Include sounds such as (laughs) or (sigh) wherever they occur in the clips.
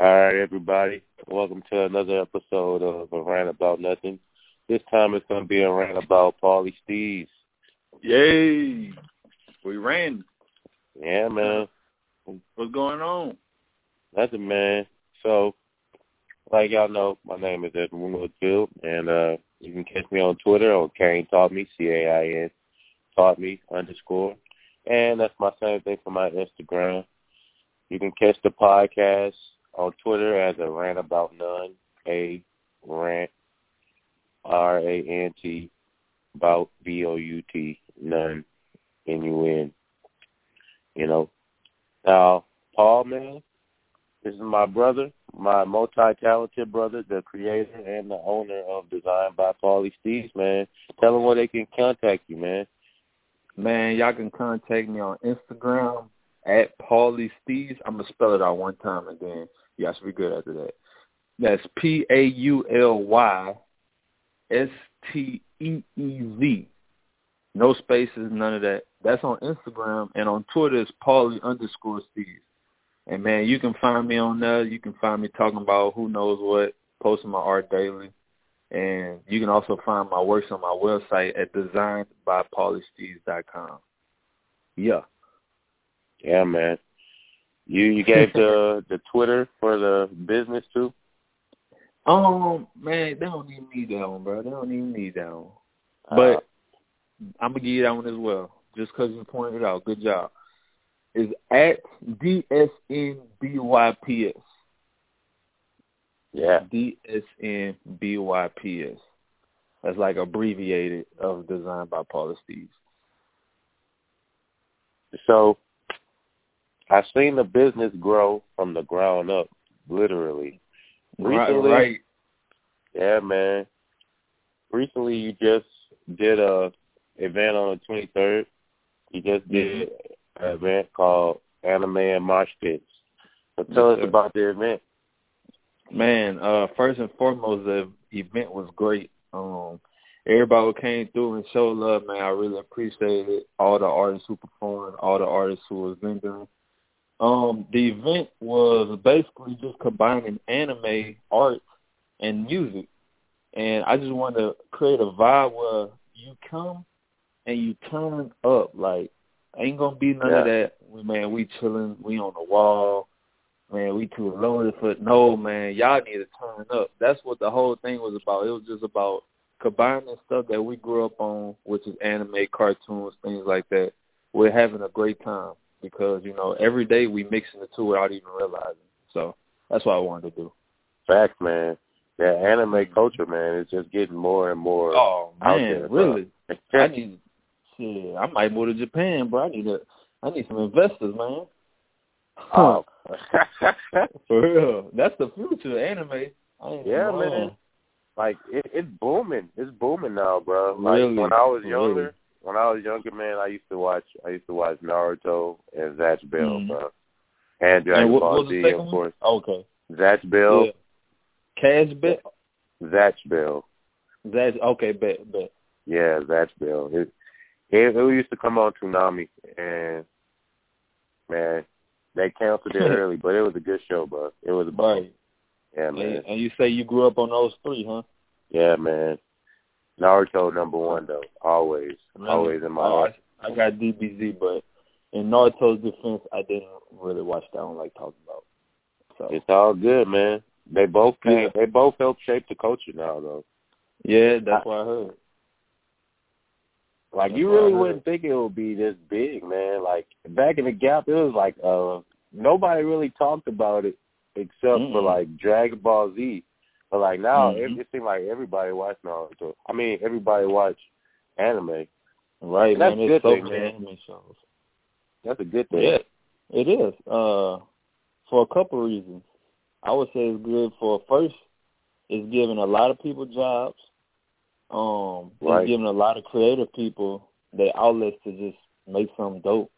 All right, everybody. Welcome to another episode of A Rant About Nothing. This time it's going to be a rant about Pauly Steez. Yay! We ran. Yeah, man. What's going on? Nothing, man. So, like y'all know, my name is Edwin Woodfield, and uh, you can catch me on Twitter on Cain Taught Me, C-A-I-N, Taught Me underscore. And that's my same thing for my Instagram. You can catch the podcast on Twitter as a rant about none, a rant, R A N T, about B O U T, none, N U N. You know. Now, Paul, man, this is my brother, my multi-talented brother, the creator and the owner of Design by Pauly Steez, man. Tell them where they can contact you, man. Man, y'all can contact me on Instagram at Paulie Steez. I'm gonna spell it out one time and then y'all should be good after that. That's P A U L Y S T E E Z. No spaces, none of that. That's on Instagram and on Twitter it's Paulie underscore Steez. And man, you can find me on there. You can find me talking about who knows what, posting my art daily. And you can also find my works on my website at designedbypaulysteez.com. Yeah. Yeah, man. You you gave the the Twitter for the business too? Um, man, they don't even need that one, bro. They don't even need that one. But uh, I'm gonna give you that one as well, just because you pointed it out. Good job. Is at DSNBYPS. Yeah. DSNBYPS. That's like abbreviated of Designed by Pauly Steez. So I've seen the business grow from the ground up, literally. Recently, right, right. Yeah, man. Recently, you just did a event on the 23rd. You just did mm-hmm. an event called Anime and Mosh Pits. So tell yes, us sir. about the event. Man, uh, first and foremost, the event was great. Um, everybody who came through and showed love, man. I really appreciate it. All the artists who performed, all the artists who was vending. Um, the event was basically just combining anime art and music, and I just wanted to create a vibe where you come and you turn up. Like ain't gonna be none yeah. of that. We man, we chilling, we on the wall. Man, we too loaded for no man. Y'all need to turn up. That's what the whole thing was about. It was just about combining stuff that we grew up on, which is anime, cartoons, things like that. We're having a great time because you know every day we mixing the two without even realizing. So that's what I wanted to do. Fact, man. That anime culture, man, is just getting more and more. Oh man, there, really? (laughs) I need. Shit, I might move to Japan, bro. I need a. I need some investors, man. Oh, (laughs) for real. That's the future, anime. yeah, man. Like it, it's booming. It's booming now, bro. Like really? when I was younger, really? When I was younger, man, I used to watch. I used to watch Naruto and Zatch Bell, mm-hmm. bro. And Dragon and what, Ball what Z, of course. Okay. Zatch Bell. Yeah. Cash bet. Zatch Bell. Zatch. Okay, bet bet. Yeah, Zatch Bell. It, it, it used to come on Toonami, and man, they canceled it (laughs) early, but it was a good show, bro. It was a right. Yeah, man. And, and you say you grew up on those three, huh? Yeah, man. Naruto number one though, always, Really? always in my Oh, heart. I, I got DBZ, but in Naruto's defense, I didn't really watch that one like talking about. So It's all good, man. They both came. Yeah. They both help shape the culture now, though. yeah, that's what I heard. Like That's you really wouldn't think it would be this big, man. Like back in the gap, it was like uh nobody really talked about it except for Mm-mm. like Dragon Ball Z. But like now, Mhm. it, it seems like everybody watch Naruto. I mean, everybody watch anime. Right, And that's man. a There's good so thing, many man. anime shows. That's a good thing. Yeah, it is. Uh, for a couple of reasons. I would say it's good for first, it's giving a lot of people jobs. Um, Right. it's giving a lot of creative people their outlets to just make something dope.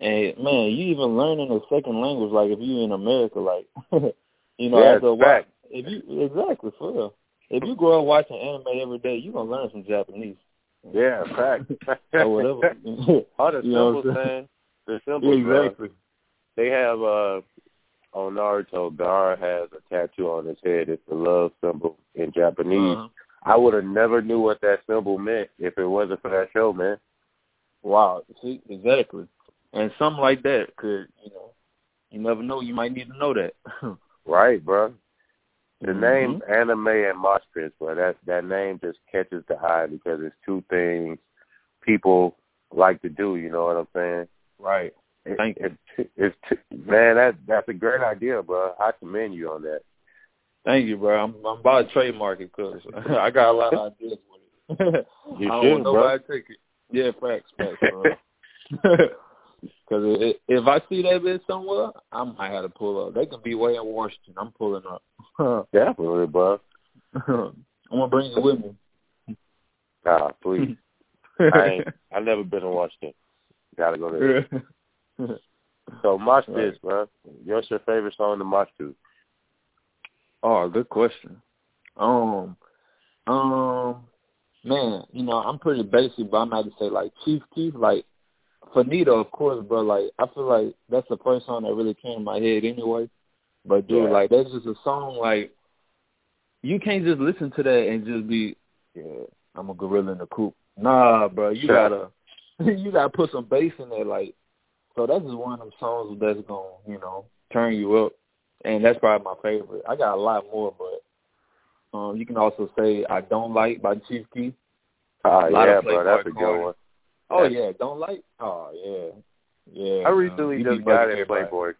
And man, you even learning a second language, like if you in America, like (laughs) you know, Yeah, after a while, fact. If you exactly for real. If you grow up watching anime every day, you gonna learn some Japanese. Yeah, fact. (laughs) or whatever. (laughs) All the You know symbols, what I'm man. The symbols, bro. exactly. They have uh on Naruto, Gaara has a tattoo on his head. It's the love symbol in Japanese. Uh-huh. I would have never knew what that symbol meant if it wasn't for that show, man. Wow. See, exactly. And something like that could, you know, you never know. You might need to know that. (laughs) right, bro. The Mhm. names anime and mosh pits, bro. That that name just catches the eye because it's two things people like to do. You know what I'm saying? Right. It, Thank it, it's man, that that's a great idea, bro. I commend you on that. Thank you, bro. I'm, I'm about to trademark it because (laughs) I got a lot of ideas with it. (laughs) You I don't should, want bro. nobody to take it. Yeah, facts, facts, bro. (laughs) Because if I see that bitch somewhere, I might have to pull up. They can be way in Washington. I'm pulling up. (laughs) Definitely, bro. (laughs) I'm gonna bring it with me. Nah, please. (laughs) I ain't. I've never been to Washington. Gotta go there. So mosh Right. pits, bro. What's your favorite song to mosh to? oh, good question. Um, um, man, you know I'm pretty basic, but I'm about to say like Chief Keef, like Faneto, of course, bro. Like I feel like that's the first song that really came in my head anyway. But dude, Yeah. like that's just a song like you can't just listen to that and just be, yeah, I'm a gorilla in the coop. Nah, bro, you Sure. gotta (laughs) you gotta put some bass in there, like. So that's just one of them songs that's gonna, you know, turn you up, and that's probably my favorite. I got a lot more, but um, you can also say "I Don't Like" by Chief Keef. A lot yeah, of bro. That's a good one. Oh yeah, don't like. Oh yeah, yeah. I recently You be just got in. Playboy.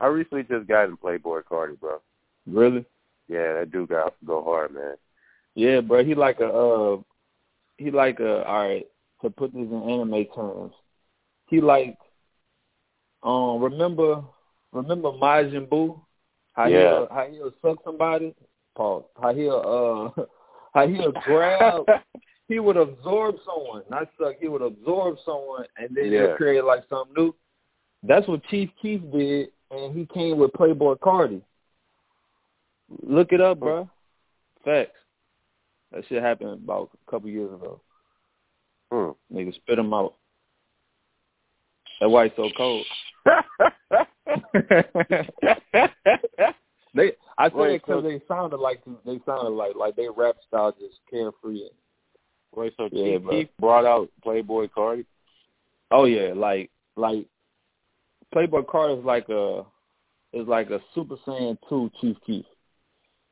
I recently just got in Playboi Carti, bro. Really? Yeah, that dude got go hard, man. Yeah, bro. He like a uh, he like a all right. To put this in anime terms, he like um remember remember Majin Buu? How Yeah. he'll how he'll suck somebody? Pause. How he'll uh (laughs) how he'll grab (laughs) he would absorb someone, not suck. He would absorb someone, and then Yeah. create like something new. That's what Chief Keef did, and he came with Playboi Carti. Look it up, bro. Facts. That shit happened about a couple years ago. Hmm. Nigga spit him out. That white so cold. (laughs) (laughs) they, I say it because so- they sounded like they sounded like like they rap style just carefree. Wait, so Yeah, Chief. Keef brought out Playboi Carti? Oh yeah, like like Playboi Carti is like a is like a Super Saiyan two Chief Keef.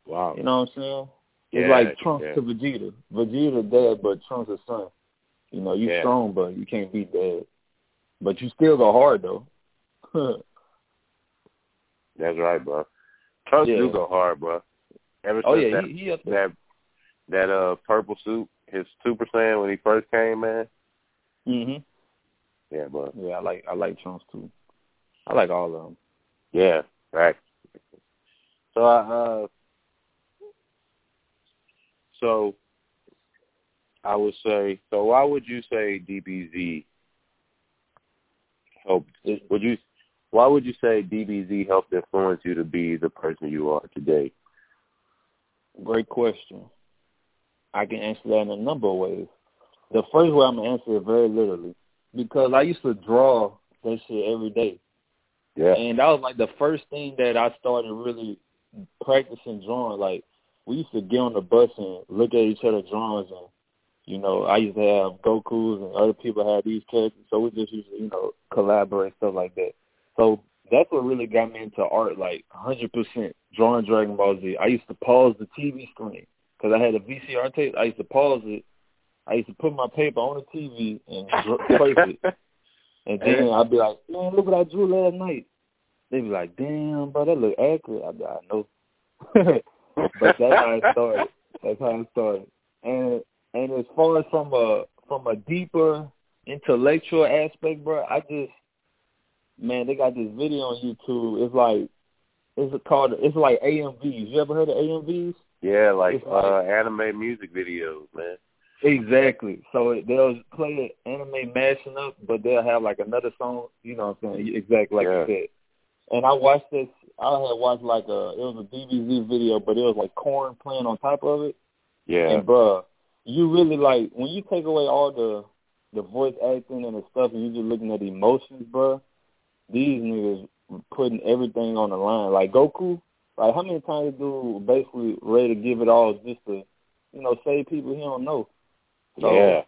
Wow. You know what I'm saying? It's Yeah, like Trunks yeah. to Vegeta. Vegeta dead, but Trunks is son. You know, you Yeah. strong, but you can't be dead. But you still go hard though. (laughs) That's right, bro. Trunks Yeah. do go hard, bro. Ever oh yeah, that, he, he up there. that that uh purple suit, his Super Saiyan when he first came, man. Mhm. Yeah, but Yeah, I like I like Trunks too. I like all of them. Yeah, right. So I uh so I would say so why would you say DBZ helped would you why would you say DBZ helped influence you to be the person you are today? Great question. I can answer that in a number of ways. The first way I'm gonna answer it very literally because I used to draw that shit every day. Yeah. And that was like the first thing that I started really practicing drawing. Like we used to get on the bus and look at each other's drawings and you know, I used to have Goku's and other people had these characters, so we just used to, you know, collaborate stuff like that. So that's what really got me into art, like 100%. Drawing Dragon Ball Z. I used to pause the TV screen because I had a VCR tape. I used to pause it. I used to put my paper on the TV and place it. (laughs) And then I'd be like, man, look what I drew last night. They'd be like, damn, bro, that look accurate. I'd be like, I know. (laughs) but that's how it started. That's how it started. And and as far as from a from a deeper intellectual aspect, bro, I just man, they got this video on YouTube. It's like it's called it's like AMVs. You ever heard of AMVs? Yeah, like uh anime music videos, man. Exactly. So they'll play an anime mashing up, but they'll have like another song. You know what I'm saying? Exactly like Yeah. you said. And I watched this. I had watched like a it was a DBZ video, but it was like Korn playing on top of it. Yeah. And bruh, you really like when you take away all the the voice acting and the stuff, and you just looking at the emotions, bruh. These niggas putting everything on the line. Like Goku, like how many times do basically ready to give it all just to, you know, save people he don't know. So yeah.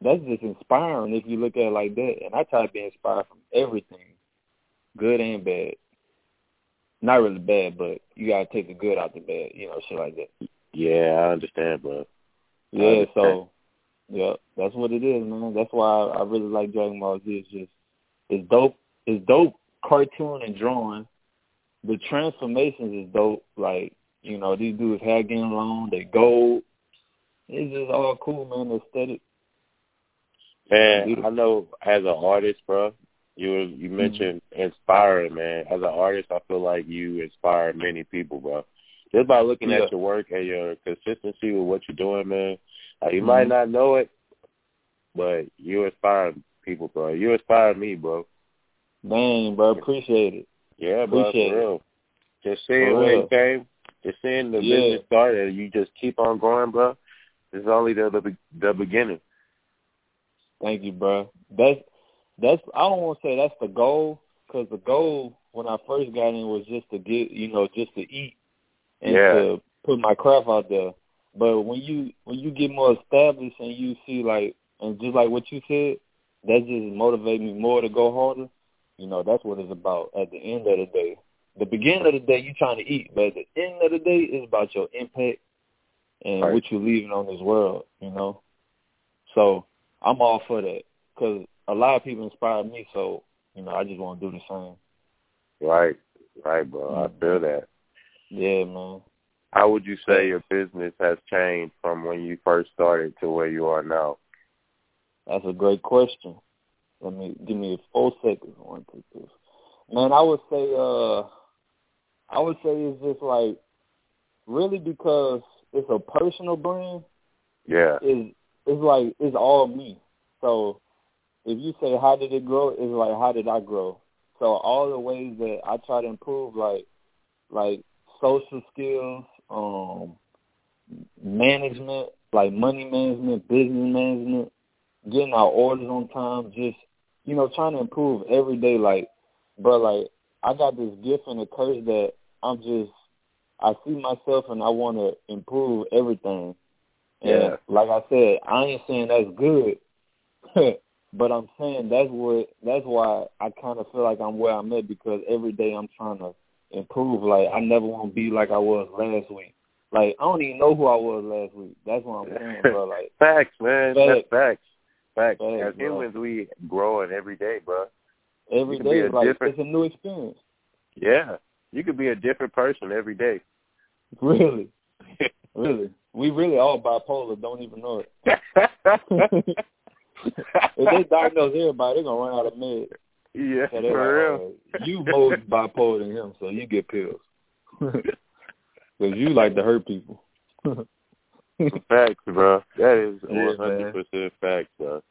that's just inspiring if you look at it like that. And I try to be inspired from everything, good and bad. Not really bad, but you gotta take the good out the bad, you know, shit like that. Yeah, I understand, bro. Yeah, understand. so yeah, that's what it is, man. That's why I, I really like Dragon Ball Z. It's just it's dope. It's dope cartoon and drawing. The transformations is dope. Like you know, these dudes hair getting long. They gold. It's just all cool, man. The aesthetic. Man, I know as an artist, bro, you you mentioned mm-hmm. inspiring, man. As an artist, I feel like you inspire many people, bro. Just by looking yeah. at your work and your consistency with what you're doing, man. Like, you mm-hmm. might not know it, but you inspire people, bro. You inspire me, bro. Man, bro, appreciate it. Yeah, bro, appreciate for real. It. Just seeing where you came, just seeing the yeah. business start, and you just keep on growing, bro. It's only the the, the beginning. Thank you, bro. That's that's I don't want to say that's the goal because the goal when I first got in was just to get you know just to eat and yeah. to put my craft out there. But when you when you get more established and you see like and just like what you said, that just motivate me more to go harder. You know, that's what it's about at the end of the day. The beginning of the day, you're trying to eat, but at the end of the day, it's about your impact and right. what you're leaving on this world, you know. So I'm all for that because a lot of people inspire me, so, you know, I just want to do the same. Right, right, bro. I Mm-hmm. feel that. Yeah, man. How would you say your business has changed from when you first started to where you are now? That's a great question. Let me give me four seconds. I want to take this. Man, I would say uh I would say it's just like really because it's a personal brand. Yeah. Is it's like it's all me. So if you say how did it grow, it's like how did I grow? So all the ways that I try to improve like like social skills, um management, like money management, business management, getting our orders on time, just you know, trying to improve every day. Like, bro, like I got this gift and a curse that I'm just I see myself and I want to improve everything. And Yeah. like I said, I ain't saying that's good, (laughs) but I'm saying that's what that's why I kind of feel like I'm where I'm at because every day I'm trying to improve. Like I never want to be like I was last week. Like I don't even know who I was last week. That's what I'm saying, (laughs) bro. Like facts, man. Facts. That's facts. Facts. Facts, As bro. humans, we growing every day, bro. every You can be day is like different- it's a new experience. Yeah. You could be a different person every day. (laughs) Really, (laughs) really. We really all bipolar. Don't even know it. (laughs) if they diagnose everybody, they're gonna run out of meds. yeah, So for like, real. "Oh, you more bipolar than him, so you get pills. Because you like to hurt people. (laughs) Facts, bro. That is one hundred percent facts, bro.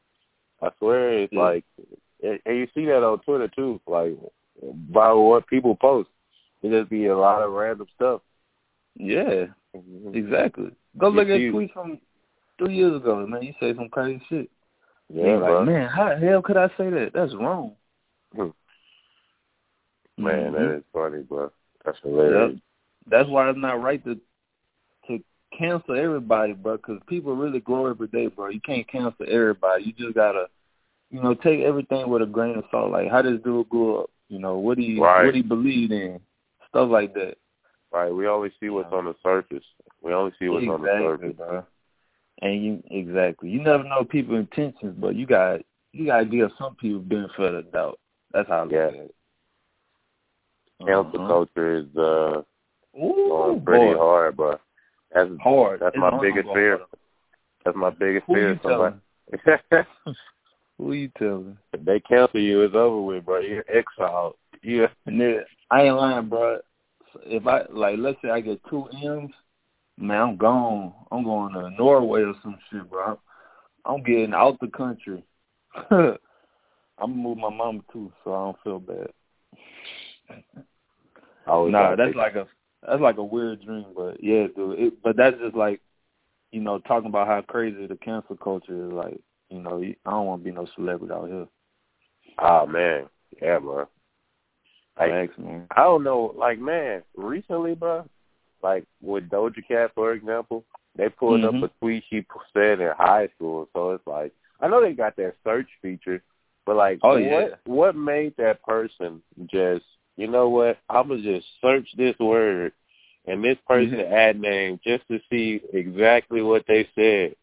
I swear, it's Yeah. like, and and you see that on Twitter too. Like, by what people post, it just be a lot of random stuff. yeah, exactly. Go look at tweets from three years ago, man. You say some crazy shit. Yeah, bro. like, man, how the hell could I say that? That's wrong. Hmm. Man, Mhm. that is funny, bro. That's hilarious. That's why it's not right to cancel everybody, bro. Because people really grow every day, bro. You can't cancel everybody. You just gotta, you know, take everything with a grain of salt. Like, how does dude grow up? You know, what do you Right. what do he believe in? Stuff like that. Right. We only see what's on the surface. We only see what's on the surface. bro. And you exactly. You never know people's intentions, but you got you gotta give some people benefit of the doubt. That's how I look Yeah. at it. Cancel Uh-huh. culture is uh Ooh, going pretty boy. hard, bro. That's hard. That's It's my biggest fear. that's my biggest Who fear. you telling? Somebody- (laughs) Who you telling? if they cancel you, it's over with, bro. You're exiled. Yeah. (laughs) Nigga, I ain't lying, bro. If I like, let's say I get two M's, man, I'm gone. I'm going to Norway or some shit, bro. I'm getting out the country. (laughs) I'm move my mama too, so I don't feel bad. Nah, that's like a that's like a weird dream, but yeah, dude. It, but that's just like, you know, talking about how crazy the cancel culture is. Like, you know, I don't want to be no celebrity out here. Ah man, yeah, bro. Like, Thanks, man. I don't know, like man, recently, bro, like with Doja Cat, for example, they pulled Mhm. up a tweet she said in high school. So it's like, I know they got that search feature, but like, Oh, what yeah. what made that person just, you know what? I'm gonna just search this word and this person Mhm. ad name just to see exactly what they said.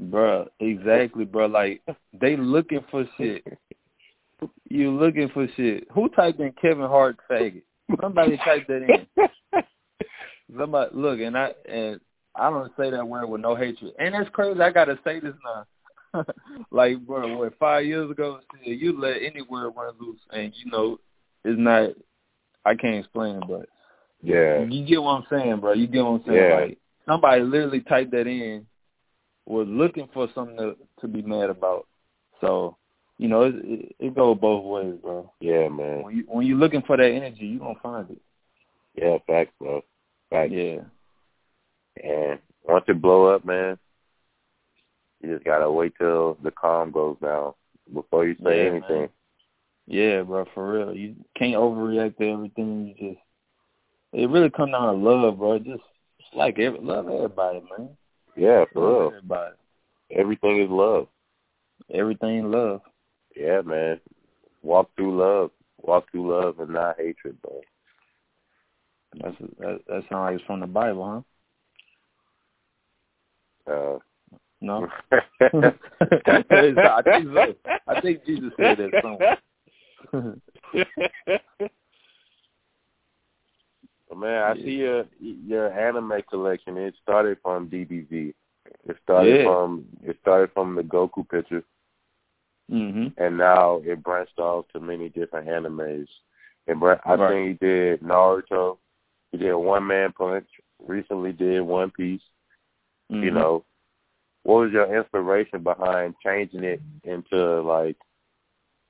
Bruh, exactly, bro. Like they looking for shit. You looking for shit. Who typed in Kevin Hart faggot? Somebody typed that in. (laughs) Somebody look, and I and I don't say that word with no hatred. And it's crazy. I gotta say this now. (laughs) like, bro, what five years ago, you let any word run loose, and you know, it's not. I can't explain it, but yeah. you get what I'm saying, bro. You get what I'm saying. Yeah. Like somebody literally typed that in, was looking for something to, to be mad about. So, you know, it, it, it goes both ways, bro. Yeah, man. When you when you're looking for that energy, you gonna find it. Yeah, facts, bro. Facts. Yeah. And once it blow up, man, you just gotta wait till the calm goes down before you say Yeah, anything. man. Yeah, bro, for real. You can't overreact to everything. You just it really comes down to love, bro. Just, just like every, love everybody, man. Yeah, for Love real. everybody. Everything is love. Everything love. Yeah, man. Walk through love. Walk through love and not hatred, bro. That's that. That sounds like it's from the Bible, huh? Uh, No. (laughs) (laughs) I think so. I think Jesus said that somewhere. Man, I Yeah. see your your anime collection. It started from DBZ. It started Yeah. from it started from the Goku picture, mhm. and now it branched off to many different animes. And br- I Right. think he did Naruto. He did One Man Punch. Recently did One Piece. You Mhm. know, what was your inspiration behind changing it into like,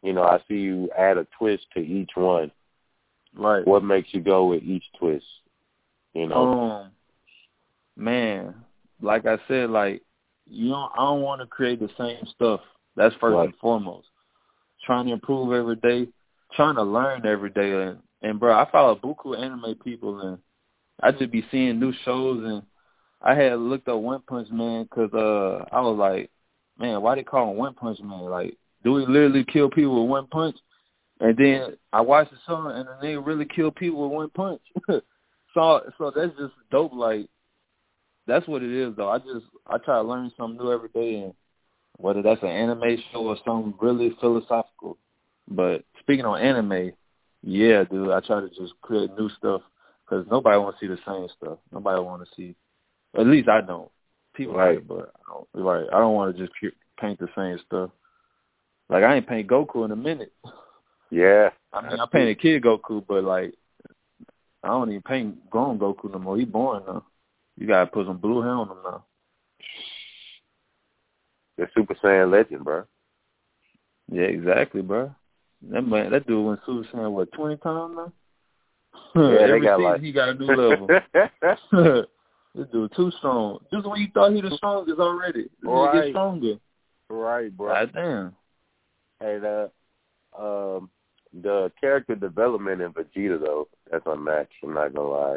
you know, I see you add a twist to each one. Right. What makes you go with each twist? You know. Um, man, like I said, like you don't. I don't want to create the same stuff. That's first Right. and foremost. Trying to improve every day, trying to learn every day, and and bro, I follow buku anime people, and I just be seeing new shows, and I had looked up One Punch Man because uh, I was like, man, why they call him One Punch Man? Like, do he literally kill people with one punch? And then I watched the show, and the nigga really killed people with one punch. (laughs) so, so that's just dope. Like, that's what it is, though. I just I try to learn something new every day, and whether that's an anime show or something really philosophical. But speaking on anime, yeah, dude, I try to just create new stuff because nobody want to see the same stuff. Nobody want to see, at least I don't. People Right. right, but I don't, right, I don't want to just paint the same stuff. Like I ain't paint Goku in a minute. Yeah. I mean, I painted Kid Goku, but like, I don't even paint grown Goku no more. He born now. You gotta put some blue hair on him now. The Super Saiyan legend, bro. Yeah, exactly, bro. That man, that dude went Super Saiyan what twenty times now. Yeah, they got like he got a new level. (laughs) (laughs) this dude too strong. Just when you thought he the strongest already, this Right. get stronger. right, bro. God damn. Hey, the um the character development in Vegeta though, that's unmatched. I'm not gonna lie.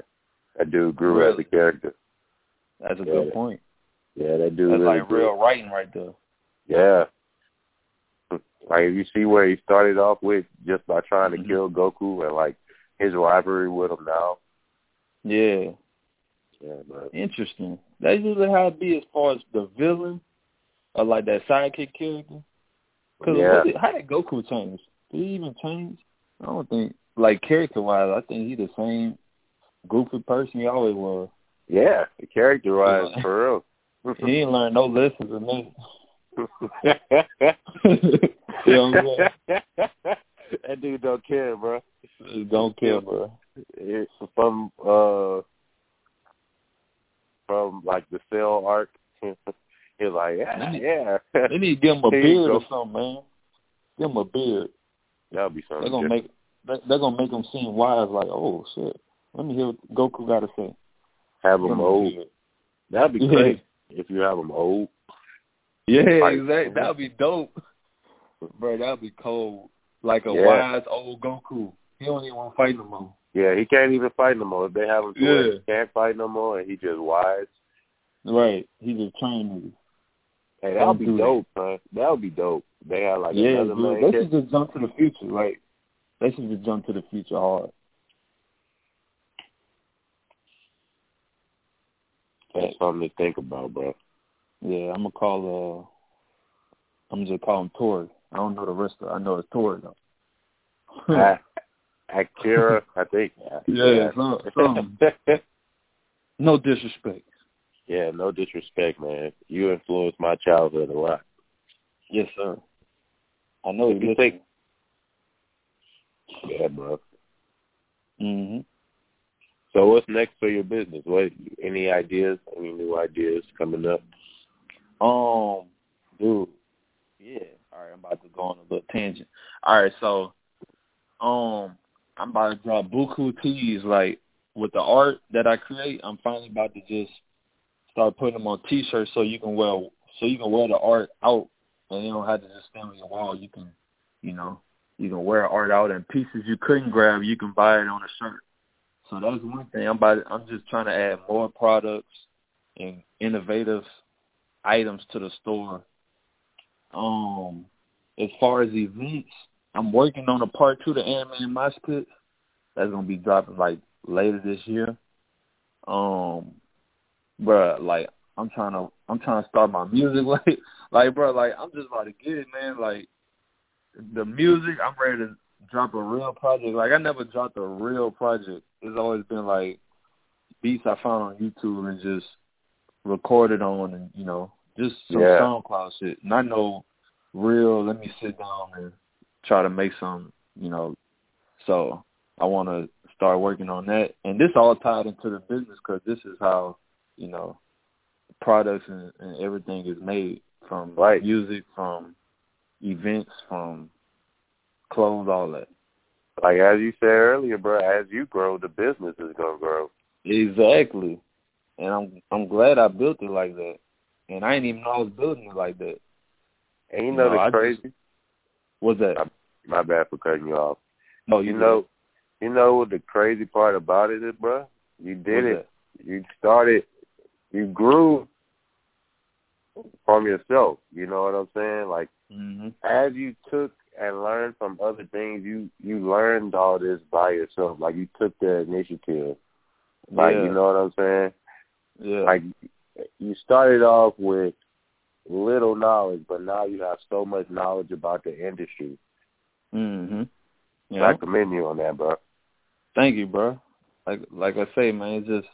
That dude grew as a character. That's a Yeah. good point. Yeah, that dude That's really like grew. real writing right there. Yeah. Like if you see where he started off with just by trying to Mhm. kill Goku and like his rivalry with him now. Yeah. Yeah, but Interesting. That's usually how it be as far as the villain or like that sidekick character. Cause Yeah. how did Goku change? Did he even change? I don't think. Like character wise, I think he the same goofy person he always was. yeah, character wise Yeah. for real. He ain't learned no lessons in that. (laughs) (laughs) you know what I'm saying? that dude don't care, bro. Don't care, bro. It's from uh from like the Cell arc. He's like, yeah, They need- yeah. They need (laughs) to give him a beard or something, man. Give him a beard. That'll be something. They're gonna different. make they- they're gonna make him seem wise. Like, oh shit, let me hear what Goku got to say. have him old. That'd be (laughs) Yeah. great if you have him old. Yeah, Like- exactly. That'd be dope, (laughs) bro. That'd be cold. Like a Yeah. wise old Goku. He don't even want to fight no more. Yeah, he can't even fight no more. If they have him Yeah. it, he can't fight no more, and he just wise. Right. He's a trained. Hey, that would be dope, man. That would be dope. They have like yeah, another dude. man. They should just jump to the future. right? they should just jump to the future hard. That's something to think about, bro. Yeah, I'm gonna call. uh I'm just call him Tori. I don't know the rest of. I know it's Tori though. Ah, (laughs) Akira, I think. Yeah, some- something. (laughs) no disrespect. Yeah, no disrespect, man. You influenced my childhood a lot. Yes, sir. I know you think, yeah, bro. hmm So what's next for your business? What any ideas? Any new ideas coming up? Um, dude. Yeah. All right, I'm about to go on a little tangent. All right, so, um, I'm about to draw buku tees like with the art that I create. I'm finally about to just start putting them on T-shirts so you can wear so you can wear the art out and you don't have to just stand on your wall. You can, you know, you can wear art out and pieces you couldn't grab, you can buy it on a shirt. So that's one thing. I'm about. I'm just trying to add more products and innovative items to the store. Um, as far as events, I'm working on a part two to Anime and Mosh Pit. That's gonna be dropping like later this year. Um, bruh, like I'm trying to, I'm trying to start my music. (laughs) Like, like, bro, like I'm just about to get it, man. Like the music, I'm ready to drop a real project. Like I never dropped a real project. It's always been like beats I found on YouTube and just recorded on, and you know, just some Yeah. SoundCloud shit. Not no real. Let me sit down and try to make some, you know. So I want to start working on that, and this all tied into the business because this is how, you know, products and, and everything is made from Right. music, from events, from clothes, all that. Like as you said earlier, bro, as you grow, the business is gonna grow. Exactly. And I'm I'm glad I built it like that. And I didn't even know I was building it like that. And you know No, I the just- crazy? What's that? I- My bad for cutting you off. no, You you know, you know what the crazy part about it is, bro? You did it. You started. You grew from yourself. You know what I'm saying? Like hmm as you took and learned from other things, you you learned all this by yourself. Like you took the initiative. Like Yeah. you know what I'm saying? Yeah. Like you started off with little knowledge, but now you have so much knowledge about the industry. mhm. So Yeah. I commend you on that, bro. Thank you, bro. Like like I say, man, it's just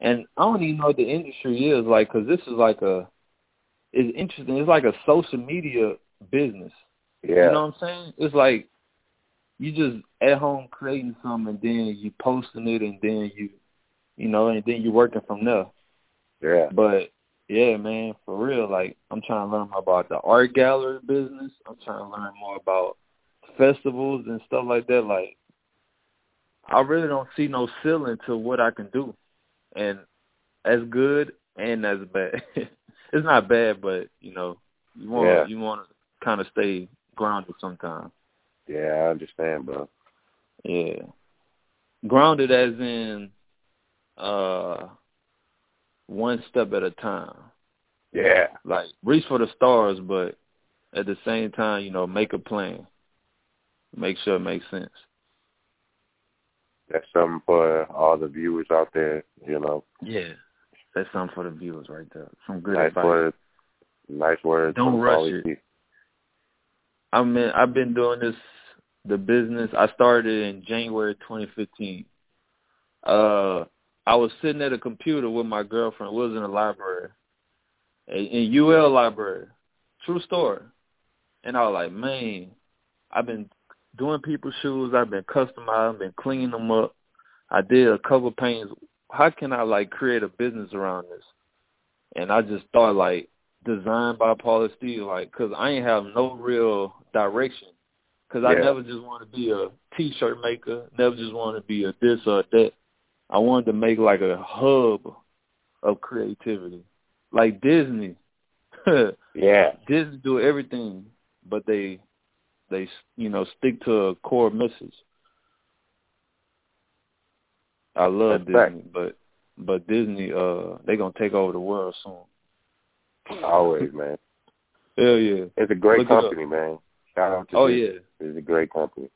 and I don't even know what the industry is like cuz this is like a it's interesting. It's like a social media business. Yeah. You know what I'm saying? It's like you just at home creating something and then you posting it and then you you know, and then you working from there. yeah. But yeah, man, for real, like I'm trying to learn more about the art gallery business. I'm trying to learn more about festivals and stuff like that. Like I really don't see no ceiling to what I can do. And as good and as bad. (laughs) it's not bad, but you know, you want Yeah. you want to kind of stay grounded sometimes. Yeah, I understand, bro. Yeah. Grounded as in uh one step at a time. Yeah. Like reach for the stars but at the same time, you know, make a plan. Make sure it makes sense. That's something for all the viewers out there, you know. Yeah. That's something for the viewers right there. Some good nice advice. words. Nice words. Don't rush it. I mean, I've been doing this, the business. I started in January 2015. Uh, I was sitting at a computer with my girlfriend. We was in a library, in in UL library. True story. And I was like, man, I've been doing people's shoes. I've been customizing, been cleaning them up. I did a couple paintings. How can I like create a business around this? And I just thought like designed by Pauly Steez, like, cause I ain't have no real direction. Cause I never just want to be a t-shirt maker. Never just want to be a this or that. I wanted to make like a hub of creativity, like Disney. (laughs) Yeah. Disney do everything, but they they you know stick to a core message. I love That's Disney, but but Disney, uh, they gonna take over the world soon. Always, man. (laughs) Hell yeah, It's a great Look company, man. Shout out to oh Disney. yeah, It's a great company.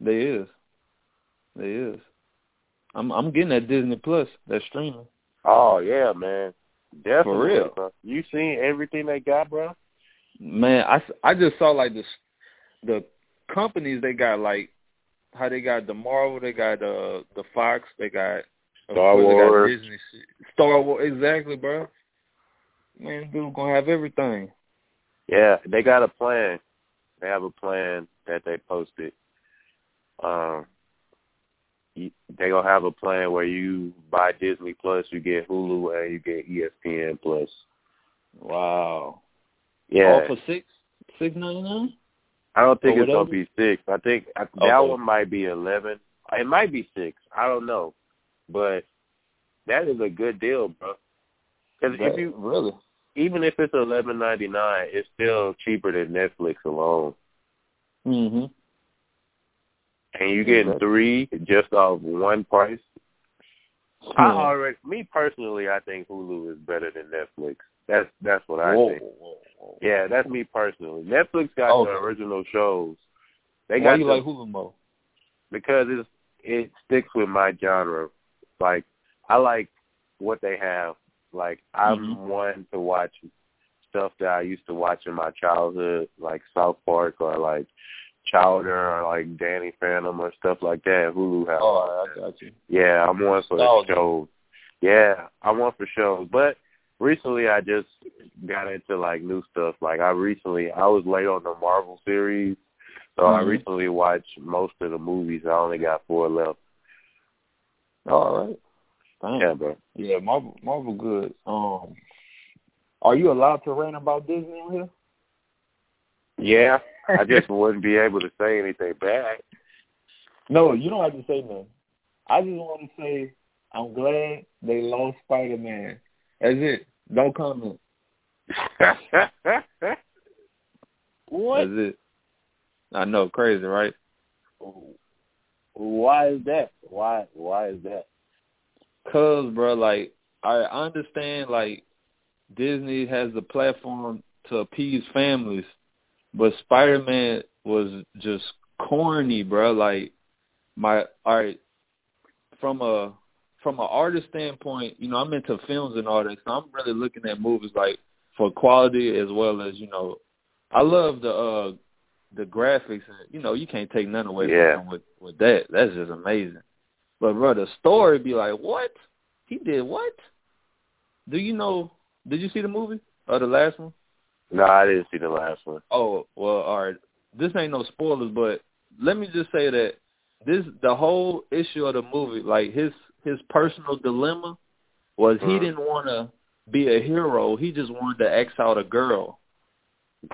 they is, they is. I'm I'm getting that Disney Plus, that streaming. Oh yeah, man. Definitely. For real. Bro. You seen everything they got, bro? Man, I, I just saw like the the companies they got like how they got the Marvel, they got uh the Fox, they got Star course, got Wars. Disney. Star Wars, exactly, bro. Man, dude gonna have everything. Yeah, they got a plan. They have a plan that they posted. Um, they gonna have a plan where you buy Disney Plus, you get Hulu, and you get ESPN Plus. Wow. Yeah, All for six six ninety nine. I don't think it's gonna be six. I think I, that Okay. one might be eleven. It might be six. I don't know, but that is a good deal, bro. Because if you really even if it's eleven ninety nine, it's still cheaper than Netflix alone. Mhm. and you getting Exactly. three just off one price. I already, me personally, I think Hulu is better than Netflix. That's that's what I Whoa, think. whoa, whoa. Yeah, that's me personally. Netflix got Oh. the original shows. They Why got you the, like Hulu more? because it's it sticks with my genre. Like I like what they have. Like I'm Mhm. one to watch stuff that I used to watch in my childhood, like South Park or like Chowder or like Danny Phantom or stuff like that. Hulu has. Oh. I got you. Yeah, I'm one for shows. Yeah, I'm one for shows. But recently, I just got into like new stuff. Like I recently, I was late on the Marvel series, so I Mhm. recently watched most of the movies. I only got four left. All right. Damn. Yeah, bro. Yeah, Marvel, Marvel, good. Um, are you allowed to rant about Disney on here? Yeah, I just (laughs) wouldn't be able to say anything bad. No, you don't have to say nothing. I just want to say I'm glad they lost Spider Man. That's it. No comment. what? That's it. I know, crazy, right? Why is that? Why? Why is that? Cause, bro, like I understand, like Disney has the platform to appease families, but Spider Man was just corny, bro. Like my, all right, from a from an artist standpoint, you know, I'm into films and all that, so I'm really looking at movies like for quality as well as you know, I love the uh the graphics and you know you can't take none away Yeah. from with with that. That's just amazing. But bro, the story be like, what? He did what? Do you know? Did you see the movie or the last one? No, I didn't see the last one. Oh well, all right. This ain't no spoilers, but let me just say that this the whole issue of the movie, like his his personal dilemma, was he didn't want to be a hero. He just wanted to X out a girl.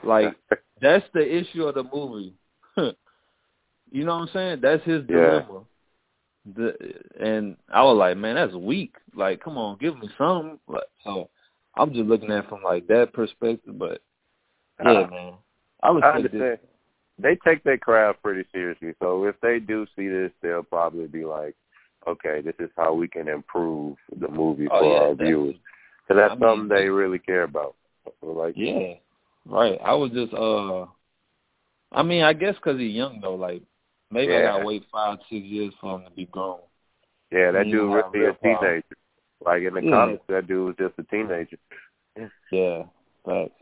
Like (laughs) that's the issue of the movie. (laughs) you know what I'm saying? That's his Yeah. dilemma. The, and I was like, man, that's weak. Like, come on, give me some. Like, so I'm just looking at it from like that perspective. But yeah, Uh, man, I would I this. They take their craft pretty seriously. So if they do see this, they'll probably be like, okay, this is how we can improve the movie Oh, for yeah, our viewers. Because that's I something they they- really care about. Like, Yeah, right. I was just, uh, I mean, I guess 'cause he's young though. Like, maybe I gotta wait five, six years for him to be grown. yeah, that dude really a teenager. Like in the Yeah. comics, that dude was just a teenager. Yeah, but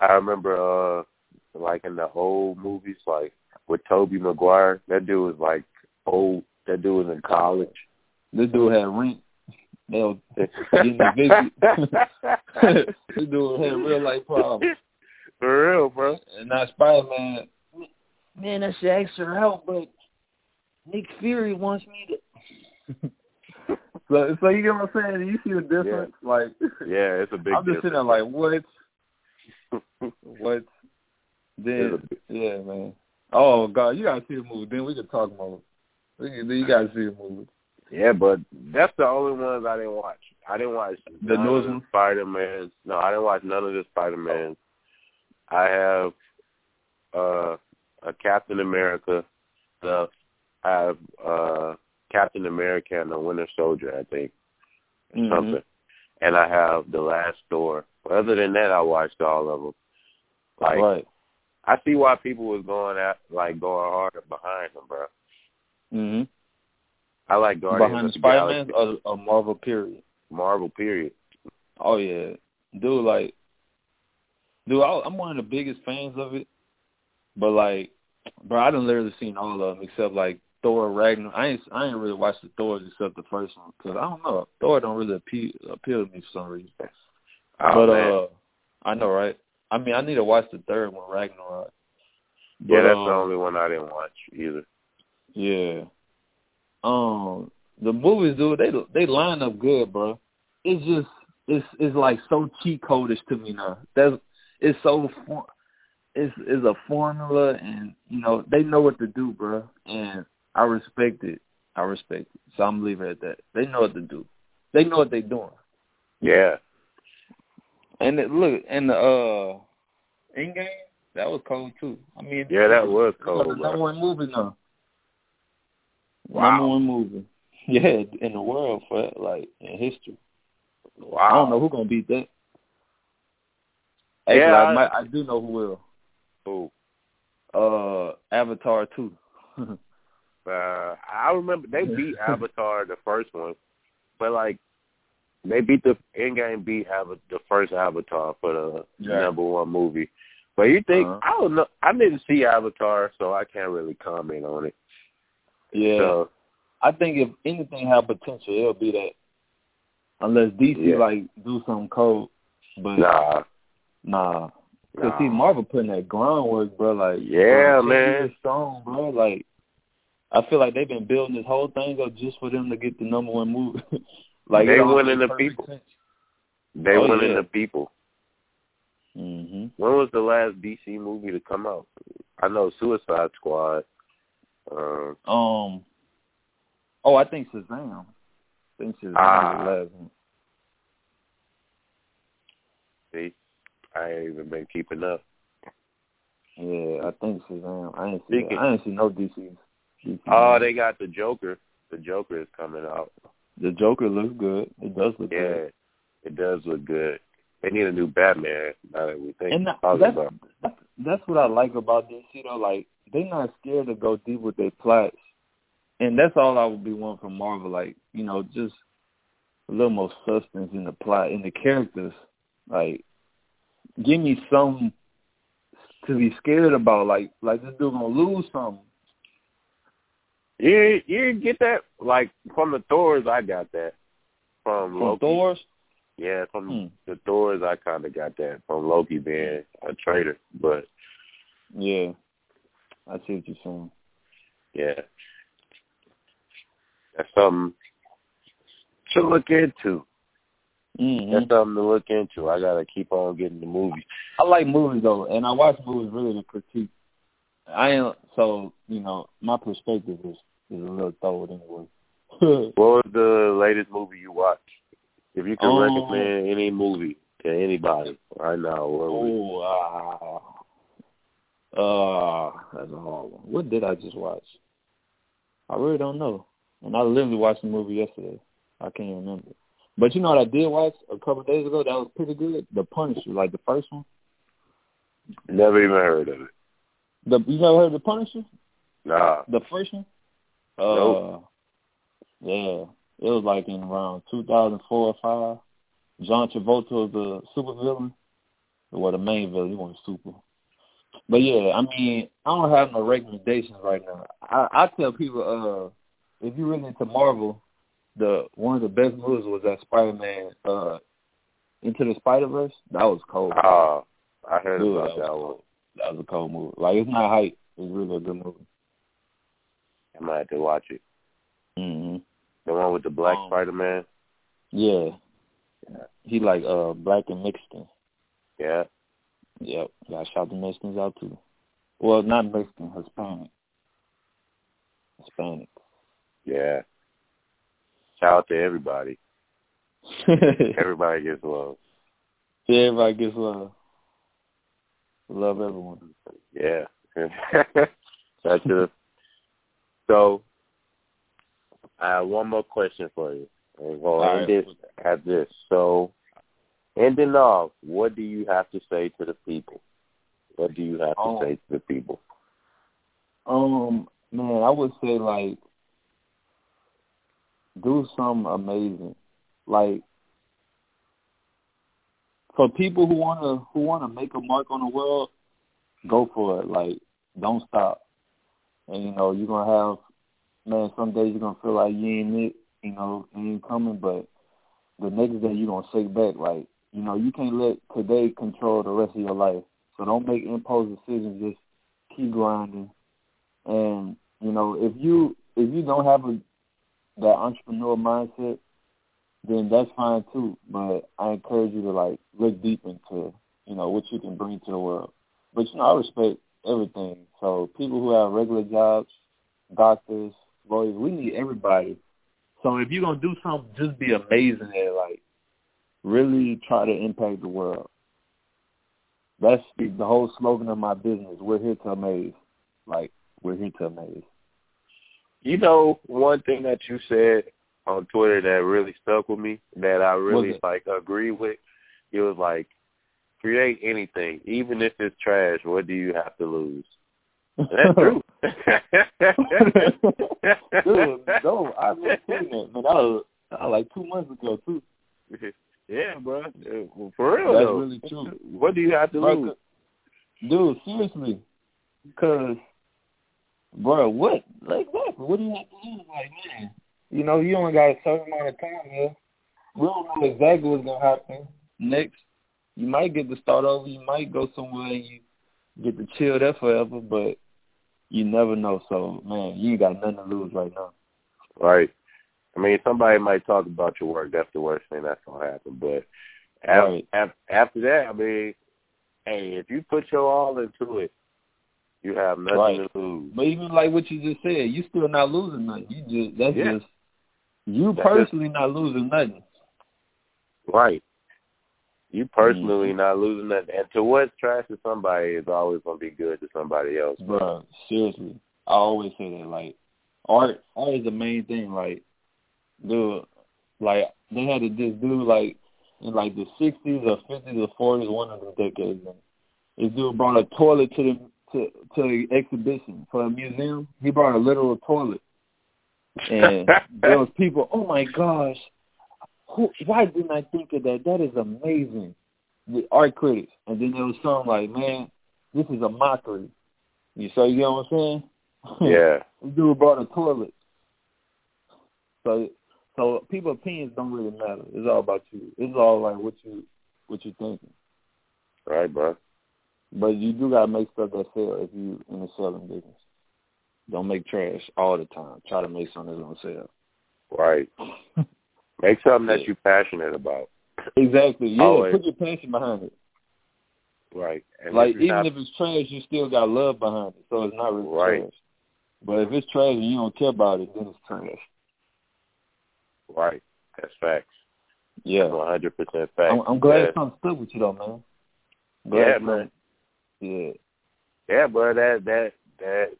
I remember, uh, like in the old movies, like with Tobey Maguire, that dude was like old. That dude was in college. this dude had rent. They was getting a visit. (laughs) this dude had real life problems. For real, bro. And now Spider Man, man, I should ask for help, but Nick Fury wants me to. (laughs) so, so you get what I'm saying? You see the difference? Like, Yeah, it's a big. I'm just sitting there like, what? (laughs) What? Then, big- yeah, man. Oh God, you gotta see the movie. Then we can talk more. You gotta see the movie. Yeah, but that's the only ones I didn't watch. I didn't watch The newest one? Spider Mans. No, I didn't watch none of the Spider Mans. I have uh a Captain America stuff. I have uh Captain America and the Winter Soldier, I think, or Mhm. something. And I have The Last Door. But other than that, I watched all of them. Like, right. I see why people was going at like going harder behind them, bro. Mhm. I like Guardians Behind of the Spider Man Galaxy, or a Marvel period. Marvel period. Oh yeah, dude. Like, dude, I, I'm one of the biggest fans of it. But like, bro, I done literally seen all of them except like Thor Ragnarok. I ain't I ain't really watched the Thors except the first one because I don't know Thor don't really appeal appeal to me for some reason. Oh, but man. uh, I know right. I mean, I need to watch the third one, Ragnarok. yeah, that's uh, the only one I didn't watch either. Yeah. Um, the movies, dude, they they line up good, bro. It's just it's it's like so cheat codish to me now. That's it's so for, it's it's a formula, and you know they know what to do, bro. And I respect it. I respect it. So I'm leaving it at that. They know what to do. They know what they're doing. Yeah. And it, look, and the uh, game that was cold too. I mean, Yeah, that was cold, number one movie now. Wow. Number one movie. (laughs) Yeah, in the world for like in history. Wow. I don't know who gonna beat that. Actually, Yeah, I, I- might, I do know who will. Who? Uh, Avatar two. (laughs) Uh, I remember they beat (laughs) Avatar the first one, but like they beat the in Endgame beat Ava- the first Avatar for the Yeah. number one movie. But you think Uh-huh. I don't know? I didn't see Avatar, so I can't really comment on it. Yeah, So I think if anything had potential, it'll be that. Unless DC Yeah. like do something cold, but nah, nah. Cause nah. see, Marvel putting that groundwork, bro. Like Yeah, bro, man. strong, bro. Like I feel like they've been building this whole thing up just for them to get the number one movie. (laughs) like They winning the people. sense. they Oh, winning yeah. the people. Mhm. When was the last DC movie to come out? I know Suicide Squad. Um, Um. Oh, I think Shazam. I think Shazam Ah. was the last one. see, I ain't even been keeping up. Yeah, I think Shazam. I ain't see. Speaking- I ain't see no DC. DC Oh, they got the Joker. The Joker is coming out. the Joker looks good. It does look Yeah, good. it does look good. They need a new Batman. Now that we think And that, about that's, it. that's that's what I like about DC though. Like they not scared to go deep with their plots, and that's all I would be wanting from Marvel. Like you know, just a little more substance in the plot in the characters. Like give me some to be scared about. Like like this dude gonna lose something. You you get that like from the Thors. I got that from, From Loki. Thor's, Yeah, from Hmm. the Thors. I kind of got that from Loki being a traitor. But yeah, I see what you're saying. yeah, that's something to look into. Mm-hmm. That's something to look into. I gotta keep on getting the movies. I like movies though, and I watch movies really to critique. I ain't so you know my perspective is is a little thrown anyway. (laughs) What was the latest movie you watched? If you could Um, recommend any movie to anybody right now, what oh, uh, that's a hard one. What did I just watch? I really don't know. And I literally watched the movie yesterday. I can't even remember. But you know what I did watch a couple of days ago? That was pretty good. The Punisher, like the first one. Never even heard of it. The you never heard of the Punisher? Nah. The first one? Uh, Nope. Yeah. It was like in around 2004 or 5. John Travolta was the super villain. Well, the main villain. He wasn't super. But yeah, I mean, I don't have no recommendations right now. I, I tell people, uh, if you're really into Marvel, the one of the best movies was that Spider-Man, uh, Into the Spider-Verse. That was cold. Ah, I heard Dude, about that that one. That was a cold movie. Like, it's not hype. It's really a good movie. I might have to watch it. hmm The one with the black Um, Spider Man. Yeah. He like uh black and Mexican. Yeah. Yep. Gotta shout the Mexicans out too. Well, not Mexican, Hispanic. Hispanic. Yeah. Shout out to everybody. (laughs) Everybody gets love. yeah, everybody gets love. Love everyone. Yeah. (laughs) That's it. So, I have one more question for you. And we'll All end right. it at this. So, ending off, what do you have to say to the people? What do you have to Oh. say to the people? Um, man, I would say like do something amazing. Like for people who wanna who wanna make a mark on the world, go for it. Like don't stop. And you know, you're gonna have man, some days you're gonna feel like you ain't it, you know, you ain't coming, but the next day you're gonna shake back like, you know, you can't let today control the rest of your life. So don't make impulse decisions, just keep grinding. And, you know, if you if you don't have a that entrepreneur mindset, then that's fine too. But I encourage you to like look deep into, you know, what you can bring to the world. But you know, I respect everything. So people who have regular jobs, doctors, lawyers, we need everybody. So if you're gonna do something, just be amazing at it. Like really try to impact the world. That's the whole slogan of my business. We're here to amaze. Like we're here to amaze. You know, one thing that you said on Twitter that really stuck with me, that I really like agree with, it was like, create anything, even if it's trash. What do you have to lose? That's (laughs) true. (laughs) (laughs) Dude, no, I was saying that, man. That was, that was like two months ago too. Yeah, bro. For real, That's though. really true. What do you have to Bro, lose? Dude, seriously, because, bro, what? Like what? What do you have to lose? Like, man, you know, you only got a certain amount of time here. We don't know exactly what's gonna happen next. You might get to start over. You might go somewhere and you get to chill there forever, but you never know. So, man, you ain't got nothing to lose right now. Right. I mean, somebody might talk about your work. That's the worst thing that's gonna happen. But after, Right. after, after that, I mean, hey, if you put your all into it, you have nothing Right. to lose. But even like what you just said, you still not losing nothing. You just that's Yeah. just you That's personally not losing nothing. Right. You personally Mm-hmm. not losing nothing. And to what's trash to somebody is always gonna be good to somebody else. Bro, seriously. I always say that. Like art art is the main thing. Like dude like they had to just do like in like the sixties or fifties or forties, one of the decades and this dude brought a toilet to the to to the exhibition for a museum. He brought a literal toilet. And (laughs) there was people, oh my gosh, who, why didn't I think of that? That is amazing. The art critics. And then there was some like, man, this is a mockery. You so you know what I'm saying? (laughs) yeah. this dude brought a toilet. So so people opinions don't really matter. It's all about you. It's all like what you what you thinking. Right, bro. But you do gotta make stuff that sell if you in the selling business. Don't make trash all the time. Try to make something that's gonna sell. Right. (laughs) Make something that you're passionate about. Exactly. Yeah, Always. put your passion behind it. Right. And like if even not- if it's trash, you still got love behind it, so it's not really Right. trash. But if it's trash and you don't care about it, then it's trash. Right. That's facts. Yeah, One hundred percent facts. I'm, I'm glad Yeah. something stuck with you though, man. Glad Yeah, man. Yeah, Yeah, bro, that that that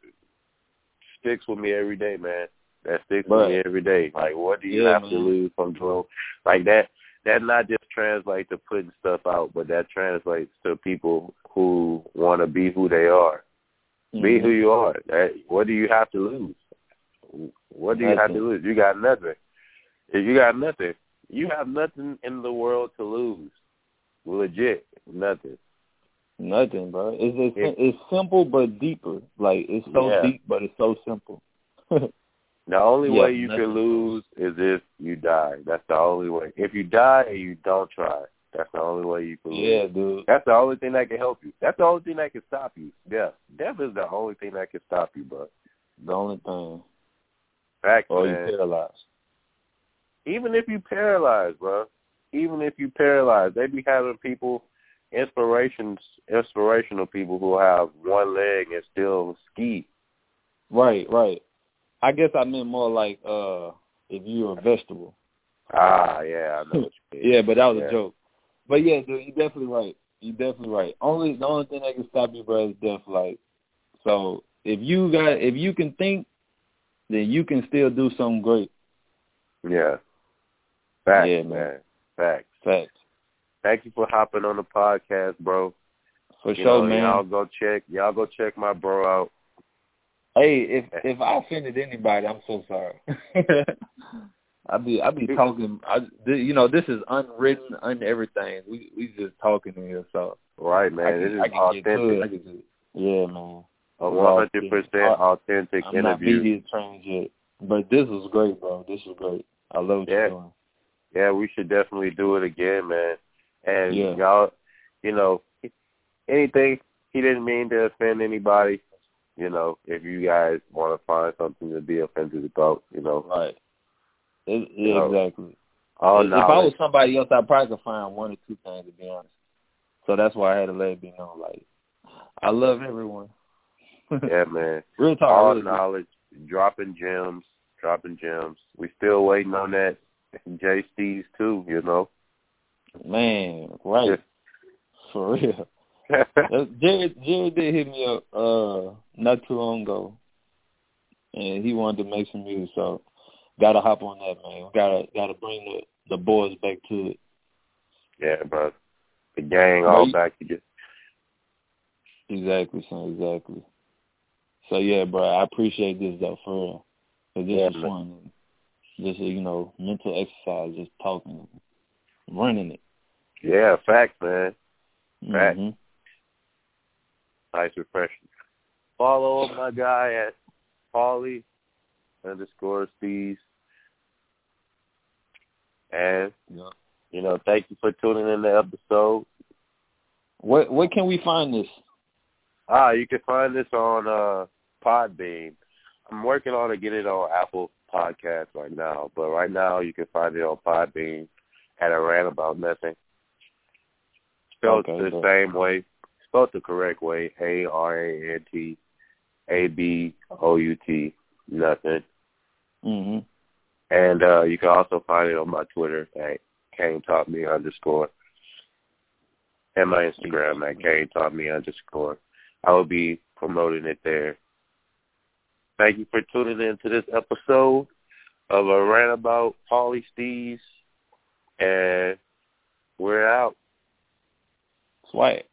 sticks with me every day, man. That sticks Right. with me every day. Like, what do you Yeah, have man. to lose from doing like that? That not just translates to putting stuff out, but that translates to people who want to be who they are. Be Mhm. who you are. That, what do you have to lose? What do you have to lose? You got nothing. If you got nothing, you have nothing in the world to lose. Legit, nothing. Nothing, bro. It's it's, Yeah. it's simple but deeper. Like it's so Yeah. deep, but it's so simple. (laughs) The only Yeah, way you nothing. can lose is if you die. That's the only way. If you die and you don't try, that's the only way you can lose. yeah, dude. That's the only thing that can help you. That's the only thing that can stop you. Death. Death is the only thing that can stop you, bro. The only thing. Fact, Or oh, you man. paralyzed. Even if you paralyzed, bro. Even if you paralyzed, they be having people, inspirations, inspirational people who have one leg and still ski. Right, right. I guess I meant more like uh if you're a vegetable. Ah, yeah, I know what you mean. (laughs) Yeah, but that was Yeah. a joke. But yeah, dude, you're definitely right. You're definitely right. Only the only thing that can stop you, bro, is death. Like, so if you got if you can think, then you can still do something great. Yeah. Facts, Yeah, man. man. Facts. Facts. Thank you for hopping on the podcast, bro. For You sure, know, man. Y'all go check. Y'all go check my bro out. Hey, if (laughs) if I offended anybody, I'm so sorry. (laughs) I be I be talking. I you know this is unwritten, un everything. We we just talking in here, so Right, man. can, this is I can get to. I authentic. just, yeah, man. A one hundred percent authentic I'm not interview. media trained yet, but this was great, bro. This was great. I love what Yeah. you're doing. Yeah, we should definitely do it again, man. And Yeah. y'all, you know, anything he didn't mean to offend anybody. You know, if you guys want to find something to be offended about, you know, Right. It, yeah, know, exactly. all if I was somebody else, I probably could find one or two things to be honest. So that's why I had to let it be known. Like, I love everyone. (laughs) yeah, man. Real talk. all really knowledge, dropping gems, dropping gems. We still waiting on that J Steve's too, you know. Man, right. For real. Uh, Jared, Jared did hit me up uh not too long ago, and he wanted to make some music. So, gotta hop on that, man. Gotta gotta bring the the boys back to it. yeah, bro. The gang all you- back together. Exactly, son. Exactly. So yeah, bro, I appreciate this though, for real. this Yeah, fun. Just you know, mental exercise, just talking, running it. Yeah, fact, man. Fact. Mhm. Nice refreshing. Follow my guy at Pauly underscore Steez. And Yeah. you know, thank you for tuning in the episode. What where can we find this? Ah, you can find this on uh Podbean. I'm working on to get it on Apple Podcasts right now, but right now you can find it on Podbean at a rant about nothing. Spelled Okay, the good. same way, spelled the correct way, A R A N T A B O U T nothing. Mhm. And uh you can also find it on my Twitter at Kane Taught Me underscore and my Instagram at Kane Taught Me underscore. I will be promoting it there. Thank you for tuning in to this episode of a rant about Pauly Steez and we're out. Swag.